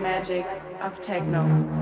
magic of techno.